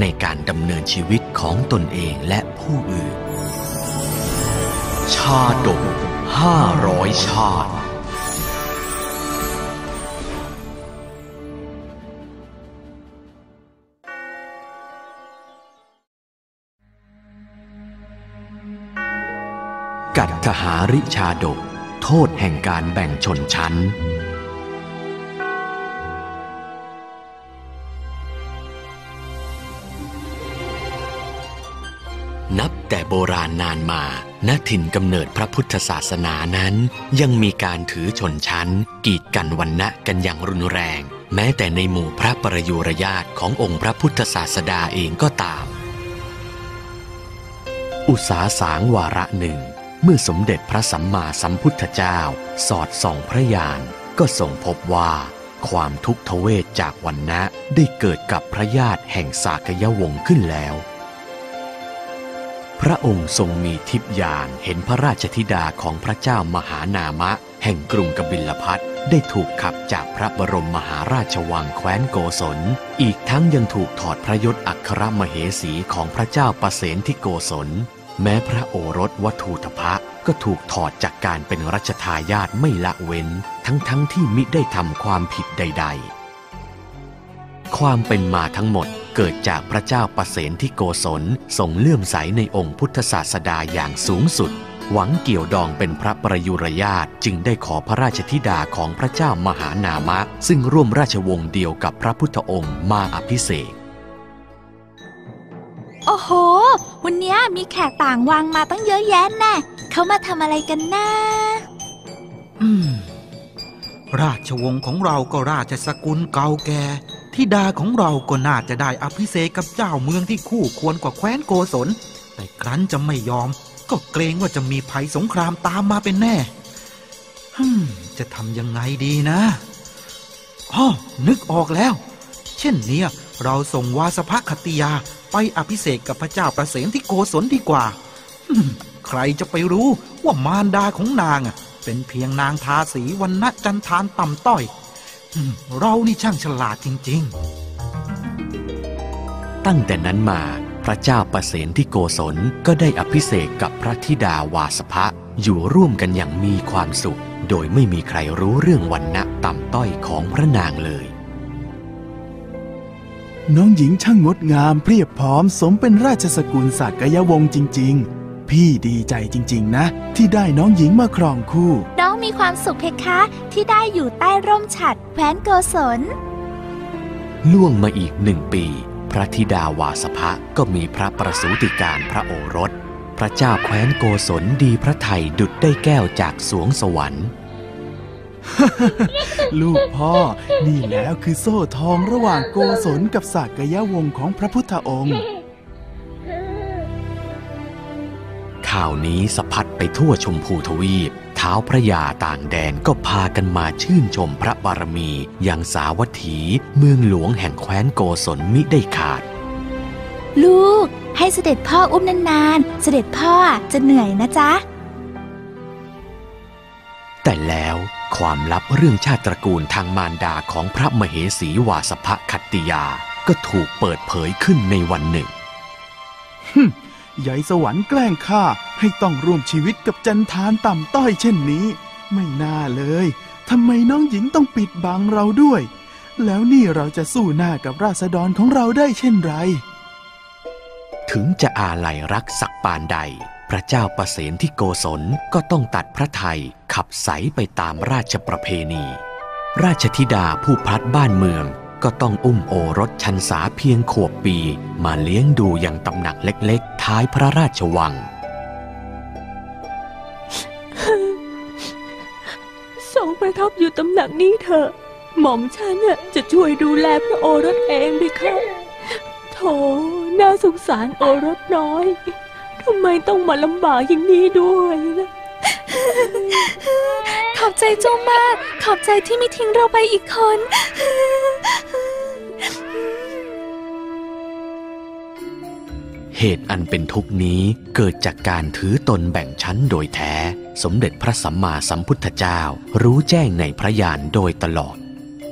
ในการดำเนินชีวิตของตนเองและผู้อื่น ชาดกห้าร้อยชาติ กัตถหาริชาดก โทษแห่งการแบ่งชนชั้น แต่โบราณนานมา ณ ถิ่นกำเนิดพระพุทธศาสนานั้น ยังมีการถือชนชั้น กีดกันวันณะกันอย่างรุนแรง แม้แต่ในหมู่พระประยุรญาติขององค์พระพุทธศาสดาเองก็ตาม อุสาสางวาระหนึ่ง เมื่อสมเด็จพระสัมมาสัมพุทธเจ้า สอดส่องพระญาณก็ทรงพบว่า ความทุกขเวทจากวันนะได้เกิดกับพระญาติแห่งสากยวงศ์ขึ้นแล้ว พระองค์ทรงมีทิพยานเห็นพระราชธิดาของพระเจ้ามหานามะ แห่งกรุงกบิลพัทได้ถูกขับจากพระบรมมหาราชวังแคว้นโกศล อีกทั้งยังถูกถอดพระยศอัครมเหสีของพระเจ้าประเสนที่โกศล แม้พระโอรสวัตูทพะก็ถูกถอดจากการเป็นรัชทายาทไม่ละเว้น ทั้งๆทที่มิได้ทำความผิดใด ๆ ความเป็นมาทั้งหมด เกิดจากพระเจ้าประเสนที่โกศลทรงเลื่อมใสในองค์พุทธศาสดาอย่างสูงสุด หวังเกี่ยวดองเป็นพระประยุรญาตจึงได้ขอพระราชธิดาของพระเจ้ามหานามะ ซึ่งร่วมราชวงศ์เดียวกับพระพุทธองค์มาอภิเษกโอ้โห วันนี้มีแขกต่างวังมาตั้งเยอะแยะแน่เขามาทำอะไรกันนะอืม ราชวงศ์ของเราก็ราชสกุลเก่าแก่ ธิดาของเราก็น่าจะได้อภิเษกกับเจ้าเมืองที่คู่ควรกว่าแคว้นโกศล แต่ครั้นจะไม่ยอม ก็เกรงว่าจะมีภัยสงครามตามมาเป็นแน่ฮึมจะทำยังไงดีนะอ๋อนึกออกแล้ว เช่นเนี้ยเราส่งวาสภคติยาไปอภิเษกกับพระเจ้าประเสนที่โกศลดีกว่า ใครจะไปรู้ว่ามารดาของนางเป็นเพียงนางทาสีวันณจันทานต่ำต้อย เรานี่ช่างฉลาดจริงตั้งแต่นั้นมาพระเจ้าประเสนที่โกศลก็ได้อภิเษกกับพระธิดาวาสภะอยู่ร่วมกันอย่างมีความสุข โดยไม่มีใครรู้เรื่องวันณะต่ำต้อยของพระนางเลย น้องหญิงช่างงดงามเพรียบพร้อมสมเป็นราชสกุลสักยวงศ์จริง ๆ พี่ดีใจจริง ๆ นะ ที่ได้น้องหญิงมาครองคู่ น้องมีความสุขเพคะ ที่ได้อยู่ใต้ร่มฉัดแคว้นโกศล ล่วงมาอีกหนึ่งปี พระธิดาวาสภะก็มีพระประสูติการพระโอรส พระเจ้าแคว้นโกศลดีพระไทยดุดได้แก้วจากสวงสวรรค์ ลูกพ่อ นี่แล้วคือโซ่ทองระหว่างโกศลกับสากยวงศ์ของพระพุทธองค์ ข่าวนี้สะพัดไปทั่วชมพูทวีปเท้าพระยาต่างแดนก็พากันมาชื่นชมพระบารมีอย่างสาวัตถีเมืองหลวงแห่งแคว้นโกศลมิได้ขาด ลูกให้เสด็จพ่ออุ้มนานๆ เสด็จพ่อจะเหนื่อยนะจ๊ะ แต่แล้วความลับเรื่องชาติตระกูลทางมารดาของพระมเหสีวาสภคัตติยาก็ถูกเปิดเผยขึ้นในวันหนึ่งใหญ่สวรรค์แกล้งข้า ให้ต้องร่วมชีวิตกับจันทานต่ำต้อยเช่นนี้ ไม่น่าเลยทำไมน้องหญิงต้องปิดบังเราด้วย แล้วนี่เราจะสู้หน้ากับราษฎรของเราได้เช่นไร ถึงจะอาลัยรักสักปานใด พระเจ้าประเสนที่โกศลก็ต้องตัดพระไทยขับใสไปตามราชประเพณี ราชธิดาผู้พลัดบ้านเมืองก็ต้องอุ้มโอรสชันษาเพียงขวบปี มาเลี้ยงดูอย่างตำหนักเล็กๆ ท้ายพระราชวัง อยู่ตำหนักนี้เถอะ หม่อมฉันน่ะจะช่วยดูแลพระโอรสเองไปค่ะถโถน่าสงสารโอรสน้อยทำไมต้องมาลำบากอย่างนี้ด้วยนะขอบใจเจ้ามาก ขอบใจที่ไม่ทิ้งเราไปอีกคนเหตุอันเป็นทุกข์นี้เกิดจากการถือตนแบ่งชั้นโดยแท้ สมเด็จพระสัมมาสัมพุทธเจ้ารู้แจ้งในพระญาณโดยตลอด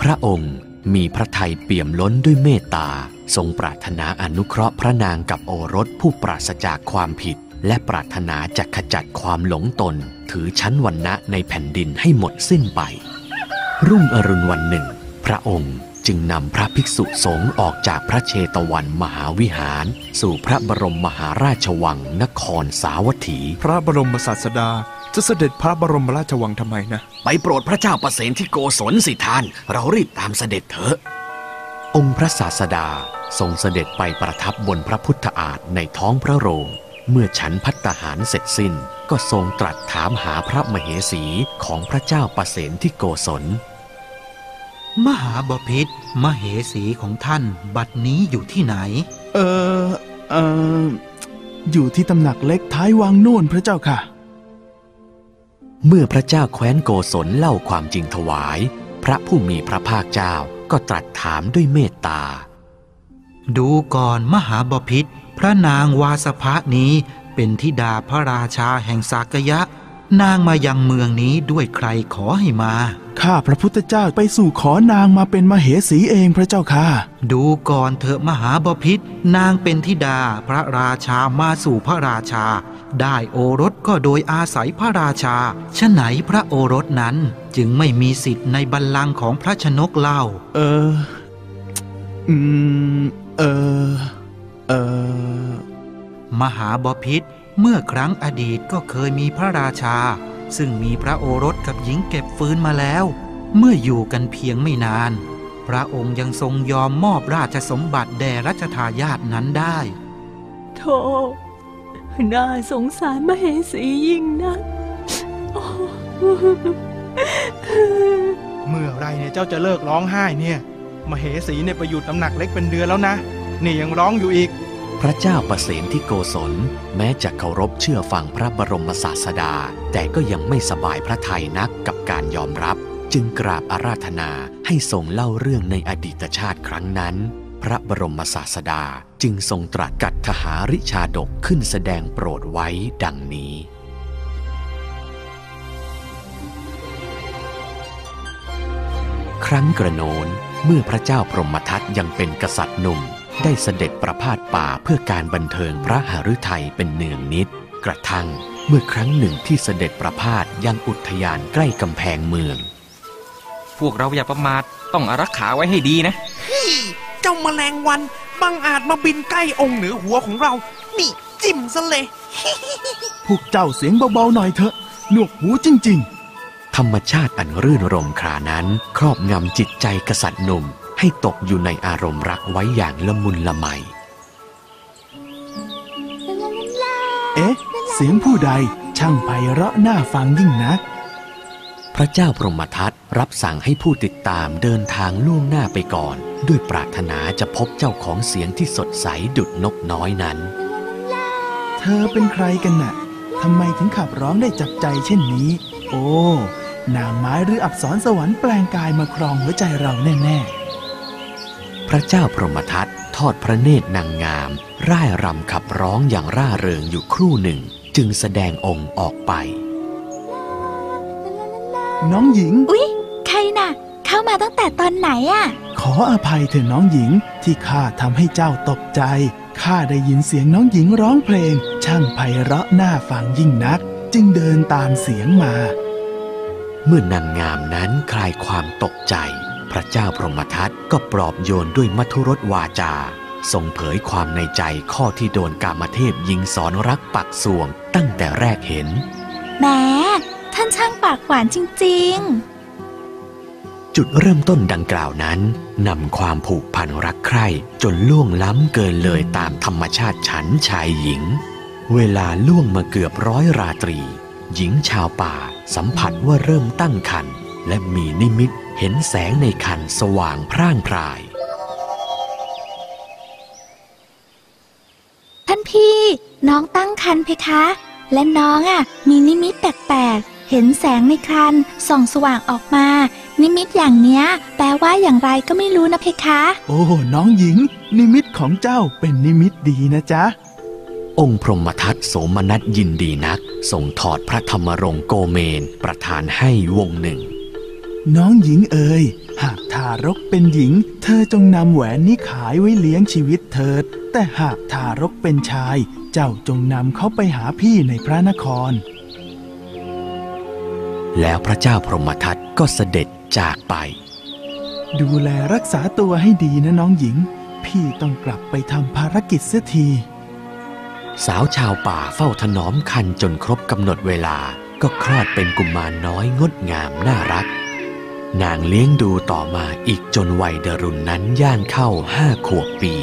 พระองค์มีพระทัยเปี่ยมล้นด้วยเมตตา ทรงปรารถนาอนุเคราะห์พระนางกับโอรสผู้ปราศจากความผิด และปรารถนาจะขจัดความหลงตน ถือชั้นวรรณะในแผ่นดินให้หมดสิ้นไป รุ่งอรุณวันหนึ่ง พระองค์จึงนำพระภิกษุสงฆ์ออกจากพระเชตวันมหาวิหาร สู่พระบรมมหาราชวังนครสาวัตถี พระบรมศาสดา จะเสด็จพระบรมราชวังทำไมนะ ไปโปรดพระเจ้าประเสนที่โกศลสิท่าน เรารีบตามเสด็จเถอะ องค์พระศาสดาทรงเสด็จไปประทับบนพระพุทธอาฏในท้องพระโรง เมื่อฉันพัตตาหารเสร็จสิ้น ก็ทรงตรัสถามหาพระมเหสีของพระเจ้าประเสนที่โกศล มหาบพิษมเหสีของท่านบัดนี้อยู่ที่ไหน เออเอออยู่ที่ตำหนักเล็กท้ายวังโน่นพระเจ้าค่ะ เมื่อพระเจ้าแคว้นโกศลเล่าความจริงถวาย พระผู้มีพระภาคเจ้าก็ตรัสถามด้วยเมตตา ดูก่อนมหาบพิษพระนางวาสภะนี้เป็นธิดาพระราชาแห่งสากยะ นางมายังเมืองนี้ด้วยใครขอให้มา ข้าพระพุทธเจ้าไปสู่ขอนางมาเป็นมเหสีเองพระเจ้าค่ะ ดูก่อนเถอะมหาบพิษนางเป็นธิดาพระราชามาสู่พระราชา ได้โอรสก็โดยอาศัยพระราชาฉะไหนพระโอรสนั้นจึงไม่มีสิทธิ์ในบัลลังก์ของพระชนกเล่า เออ อืม เออ เออ มหาบพิษเมื่อครั้งอดีตก็เคยมีพระราชา ซึ่งมีพระโอรสกับหญิงเก็บฟืนมาแล้ว เมื่ออยู่กันเพียงไม่นาน พระองค์ยังทรงยอมมอบราชสมบัติแด่รัชทายาทนั้นได้โถ น่าสงสารมเหสียิ่งนะโอ้เมื่อไรเนี่ยเจ้าจะเลิกร้องไห้เนี่ย มเหสีเนี่ยไปอยู่ตำหนักเล็กเป็นเดือนแล้วนะ นี่ยังร้องอยู่อีก พระเจ้าประเสนที่โกศล แม้จะเคารพเชื่อฟังพระบรมศาสดา แต่ก็ยังไม่สบายพระทัยนักกับการยอมรับ จึงกราบอาราธนาให้ทรงเล่าเรื่องในอดีตชาติครั้งนั้น พระบรมศาสดาจึงทรงตรัสกัดทหาริชาดกขึ้นแสดงโปรดไว้ดังนี้ครั้งกระโน้นเมื่อพระเจ้าพรหมทัตยังเป็นกษัตริย์หนุ่ม ได้เสด็จประพาสป่าเพื่อการบันเทิงพระหฤทัยเป็นเนืองนิด กระทั่งเมื่อครั้งหนึ่งที่เสด็จประพาสยังอุทยานใกล้กำแพงเมือง พวกเราอย่าประมาทต้องอารักขาไว้ให้ดีนะ เจ้าแมลงวันบังอาจมาบินใกล้องค์เหนือหัวของเรา นี่จิ้มซะเลยพวกเจ้าเสียงเบาๆหน่อยเถอะ หนวกหูจริงธรรมชาติอันรื่นรมครานั้น ครอบงำจิตใจกษัตริย์หนุ่ม ให้ตกอยู่ในอารมณ์รักไว้อย่างละมุนละไมๆเอ๊ะ เสียงผู้ใดช่างไพเราะน่าฟังยิ่งนัก พระเจ้าพรหมทัตรับสั่งให้ผู้ติดตามเดินทางล่วงหน้าไปก่อน ด้วยปรารถนาจะพบเจ้าของเสียงที่สดใสดุดนกน้อยนั้น เธอเป็นใครกันน่ะทำไมถึงขับร้องได้จับใจเช่นนี้ โอ้นางไม้หรืออับสรสวรรค์แปลงกายมาครองหัวใจเราแน่พระเจ้าพรหมทัตทอดพระเนตรนางงาม ร่ายรำขับร้องอย่างร่าเริงอยู่ครู่หนึ่ง จึงแสดงองค์ออกไปๆ น้องหญิง อุ๊ย ใครน่ะ เข้ามาตั้งแต่ตอนไหนอะขออภัยเถอะน้องหญิง ที่ข้าทำให้เจ้าตกใจ ข้าได้ยินเสียงน้องหญิงร้องเพลง ช่างไพเราะน่าฟังยิ่งนัก จึงเดินตามเสียงมา เมื่อนางงามนั้นคลายความตกใจ พระเจ้าพรหมทัตก็ปลอบโยนด้วยมัทุรสวาจาทรงเผยความในใจข้อที่โดนกามเทพยิงสอนรักปักสวงตั้งแต่แรกเห็นแหมท่านช่างปากหวานจริงจุดเริ่มต้นดังกล่าวนั้นนำความผูกพันรักใคร่จนล่วงล้ำเกินเลยตามธรรมชาติฉันชายหญิง เวลาล่วงมาเกือบร้อยราตรี หญิงชาวป่าสัมผัสว่าเริ่มตั้งคันและมีนิมิตเห็นแสงในคันสว่างพร่างพราย ท่านพี่น้องตั้งครรภ์เพคะ และน้องอะ มีนิมิตแปลกๆ เห็นแสงในครันส่องสว่างออกมา นิมิตอย่างเนี้ย แปลว่าอย่างไรก็ไม่รู้นะเพคะ โอ้น้องหญิง นิมิตของเจ้าเป็นนิมิตดีนะจ๊ะ องค์พรหมทัตโสมนัสยินดีนักส่งถอดพระธรรมรงค์โกเมนประทานให้วงหนึ่ง น้องหญิงเอ๋ยหากทารกเป็นหญิง เธอจงนำแหวนนี้ขายไว้เลี้ยงชีวิตเถิด แต่หากทารกเป็นชาย เจ้าจงนำเขาไปหาพี่ในพระนคร แล้วพระเจ้าพรหมทัตก็เสด็จจากไป ดูแลรักษาตัวให้ดีนะน้องหญิง พี่ต้องกลับไปทำภารกิจเสียที สาวชาวป่าเฝ้าถนอมคันจนครบกำหนดเวลาก็คลอดเป็นกุมารน้อยงดงามน่ารัก นางเลี้ยงดูต่อมาอีกจนวัยเดรุณนั้นย่างเข้าห้าขวบปี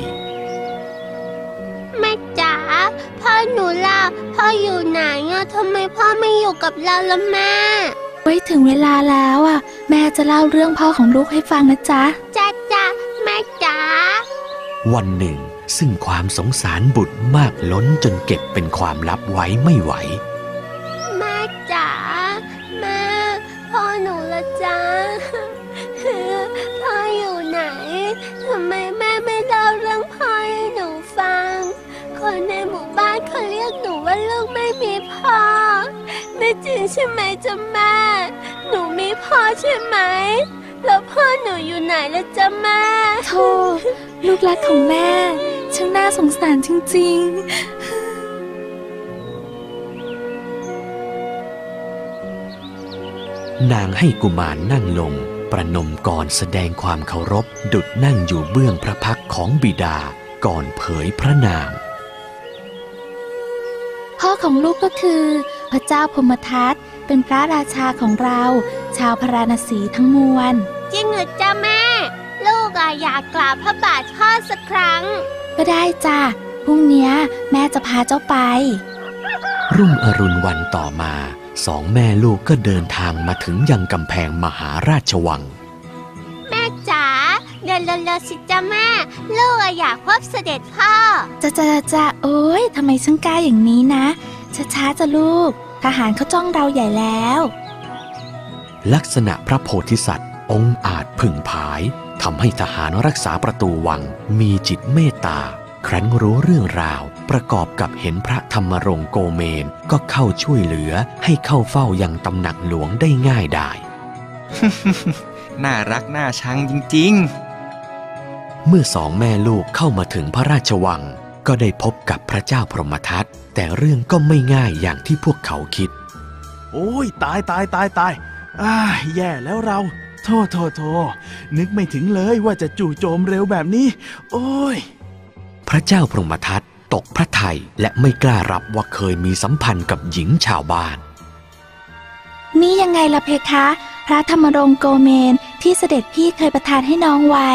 ล่ะ พ่ออยู่ไหนอะทำไมพ่อไม่อยู่กับเราละแม่ ไว้ถึงเวลาแล้วอะ แม่จะเล่าเรื่องพ่อของลูกให้ฟังนะจ๊ะ จ้าจ้าแม่จ๋า วันหนึ่ง ซึ่งความสงสารบุตรมากล้นจนเก็บเป็นความลับไว้ไม่ไหว แม่จ๋า แม่ พ่อหนูละจ้า พ่ออยู่ไหน ทำไมแม่ไม่เล่าเรื่องพ่อให้หนูฟัง คนใน ลูกไม่มีพ่อ ไม่จริงใช่ไหมจ๊ะแม่ หนูมีพ่อใช่ไหม แล้วพ่อหนูอยู่ไหนละจ๊ะแม่โธ่ลูกรักของแม่ช่างน่าสงสารจริงนางให้กุมารนั่งลง ประนมก่อนแสดงความเคารพ ดุดนั่งอยู่เบื้องพระพักตร์ของบิดาก่อนเผยพระนามๆ พ่อของลูกก็คือ พระเจ้าพรหมทัตเป็นพระราชาของเรา ชาวพาราณสีทั้งมวล จริงเหรอจ๊ะแม่ ลูกอะอยากกราบพระบาทพ่อสักครั้ง ก็ได้จ้ะพรุ่งเนี้ยแม่จะพาเจ้าไป รุ่งอรุณวันต่อมา สองแม่ลูกก็เดินทางมาถึงยังกำแพงมหาราชวังแม่จ๋า เดินเร็วๆสิจ๊ะแม่ ลูกอะอยากพบเสด็จพ่อ จะจะจะจะโอ๊ยทำไมช่างกล้าอย่างนี้นะ ช้าๆจะลูก ทหารเขาจ้องเราใหญ่แล้ว ลักษณะพระโพธิสัตว์ องค์อาจผึ่งผายทำให้ทหารรักษาประตูวังมีจิตเมตตา ครั้นรู้เรื่องราว ประกอบกับเห็นพระธรรมรงค์โกเมนก็เข้าช่วยเหลือให้เข้าเฝ้ายังตำหนักหลวงได้ง่ายได้ น่ารักน่าชังจริง เมื่อสองแม่ลูกเข้ามาถึงพระราชวัง ก็ได้พบกับพระเจ้าพรหมทัตแต่เรื่องก็ไม่ง่ายอย่างที่พวกเขาคิด โอ้ยตายตายตายตายอ้าแย่แล้วเรา โทษโทษโทษนึกไม่ถึงเลยว่าจะจู่โจมเร็วแบบนี้ โอ้ย พระเจ้าพรหมทัตตกพระทัยและไม่กล้ารับว่าเคยมีสัมพันธ์กับหญิงชาวบ้าน นี่ยังไงล่ะเพคะ พระธรรมรงค์โกเมนที่เสด็จพี่เคยประทานให้น้องไว้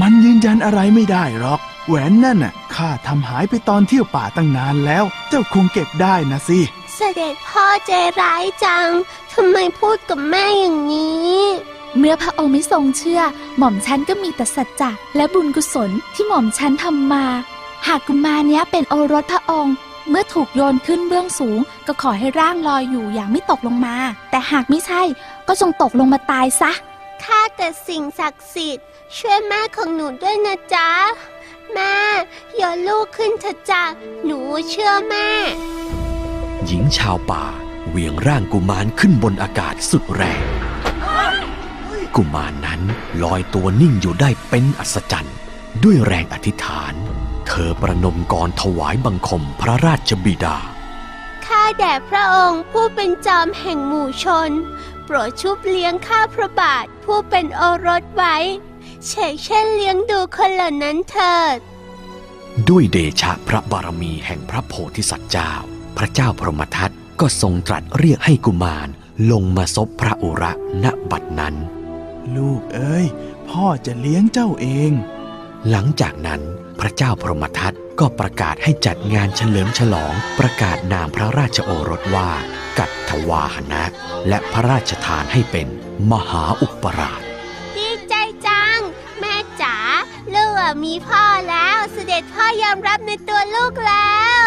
มันยืนยันอะไรไม่ได้หรอก แหวนนั่นน่ะข้าทำหายไปตอนเที่ยวป่าตั้งนานแล้ว เจ้าคงเก็บได้นะสิ เสด็จพ่อใจร้ายจังทำไมพูดกับแม่อย่างนี้ เมื่อพระองค์ไม่ทรงเชื่อ หม่อมฉันก็มีแต่สัจจะและบุญกุศลที่หม่อมฉันทำมา หากกุมารเนี้ยเป็นโอรสพระองค์ เมื่อถูกโยนขึ้นเบื้องสูง ก็ขอให้ร่างลอยอยู่อย่างไม่ตกลงมา แต่หากไม่ใช่ก็จงตกลงมาตายซะข้าแต่สิ่งศักดิ์สิทธิ์ช่วยแม่ของหนูด้วยนะจ๊ะ แม่อย่าลูกขึ้นเถอะจ้ะหนูเชื่อแม่ หญิงชาวป่าเหวี่ยงร่างกุมารขึ้นบนอากาศสุดแรง กุมารนั้นลอยตัวนิ่งอยู่ได้เป็นอัศจรรย์ ด้วยแรงอธิษฐาน เธอประนมกรถวายบังคมพระราชบิดา ข้าแด่พระองค์ผู้เป็นจอมแห่งหมู่ชน โปรดชุบเลี้ยงข้าพระบาทผู้เป็นโอรสไว้เฉกเช่นเลี้ยงดูคนเหล่านั้นเถิด ด้วยเดชะพระบารมีแห่งพระโพธิสัตว์เจ้า พระเจ้าพรหมทัตก็ทรงตรัสเรียกให้กุมารลงมาซบพระอุระณบัดนั้น ลูกเอ้ย พ่อจะเลี้ยงเจ้าเอง หลังจากนั้น พระเจ้าพรหมทัตก็ประกาศให้จัดงานเฉลิมฉลอง ประกาศนามพระราชโอรสว่า กัตถวาหนะ และพระราชทานให้เป็นมหาอุปราช ดีใจจัง แม่จ๋าลูกอะมีพ่อแล้วเสด็จพ่อยอมรับในตัวลูกแล้ว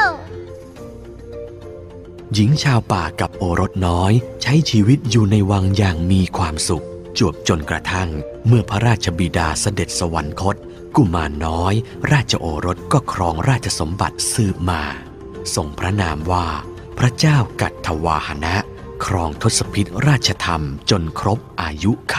หญิงชาวป่ากับโอรสน้อย ใช้ชีวิตอยู่ในวังอย่างมีความสุข จวบจนกระทั่ง เมื่อพระราชบิดาเสด็จสวรรคต กุมารน้อย ราชโอรสก็ครองราชสมบัติสืบมาทรงพระนามว่า พระเจ้ากัตถวาหนะ ครองทศพิธราชธรรมจนครบอายุไข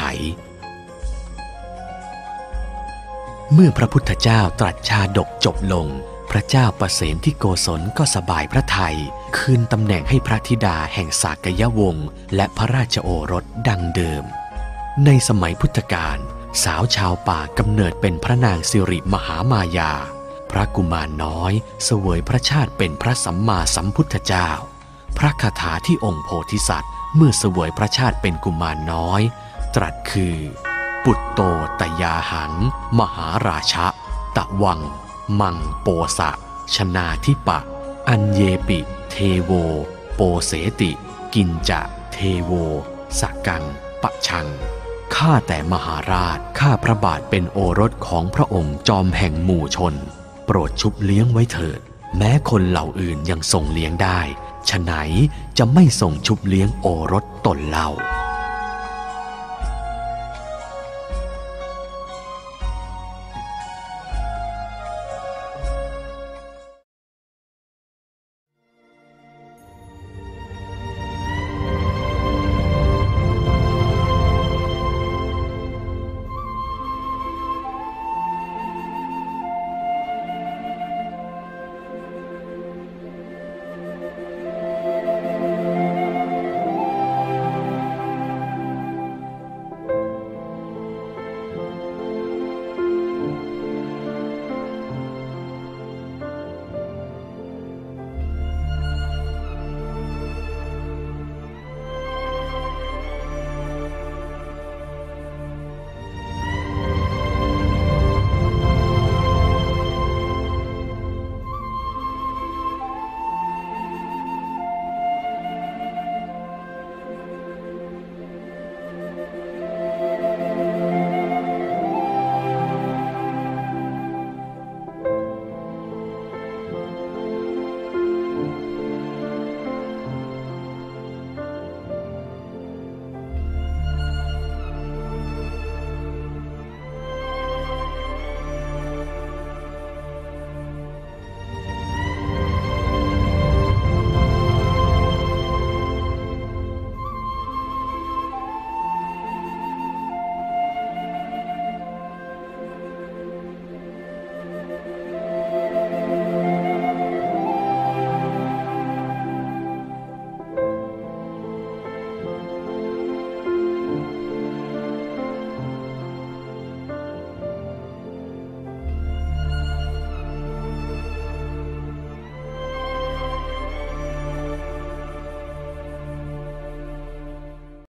เมื่อพระพุทธเจ้าตรัสชาดกจบลง พระเจ้าประเสนที่โกศลก็สบายพระทัยคืนตำแหน่งให้พระธิดาแห่งสากยวงศ์และพระราชโอรสดังเดิม ในสมัยพุทธกาล สาวชาวป่ากำเนิดเป็นพระนางสิริมหามายา พระกุมารน้อยเสวยพระชาติเป็นพระสัมมาสัมพุทธเจ้า พระคาถาที่องค์โพธิสัตว์ เมื่อเสวยพระชาติเป็นกุมารน้อย ตรัสคือ ปุตโตตยาหัง มหาราชะ ตะวัง มังโปสะ ชนาทิปะ อัญเยปิ เทโว โปเสติ กินจะ เทโวสักกัง ปะชัง ข้าแต่มหาราช ข้าพระบาทเป็นโอรสของพระองค์จอมแห่งหมู่ชน โปรดชุบเลี้ยงไว้เถิด แม้คนเหล่าอื่นยังทรงเลี้ยงได้ ฉะไหนจะไม่ส่งชุบเลี้ยงโอรสตนเล่า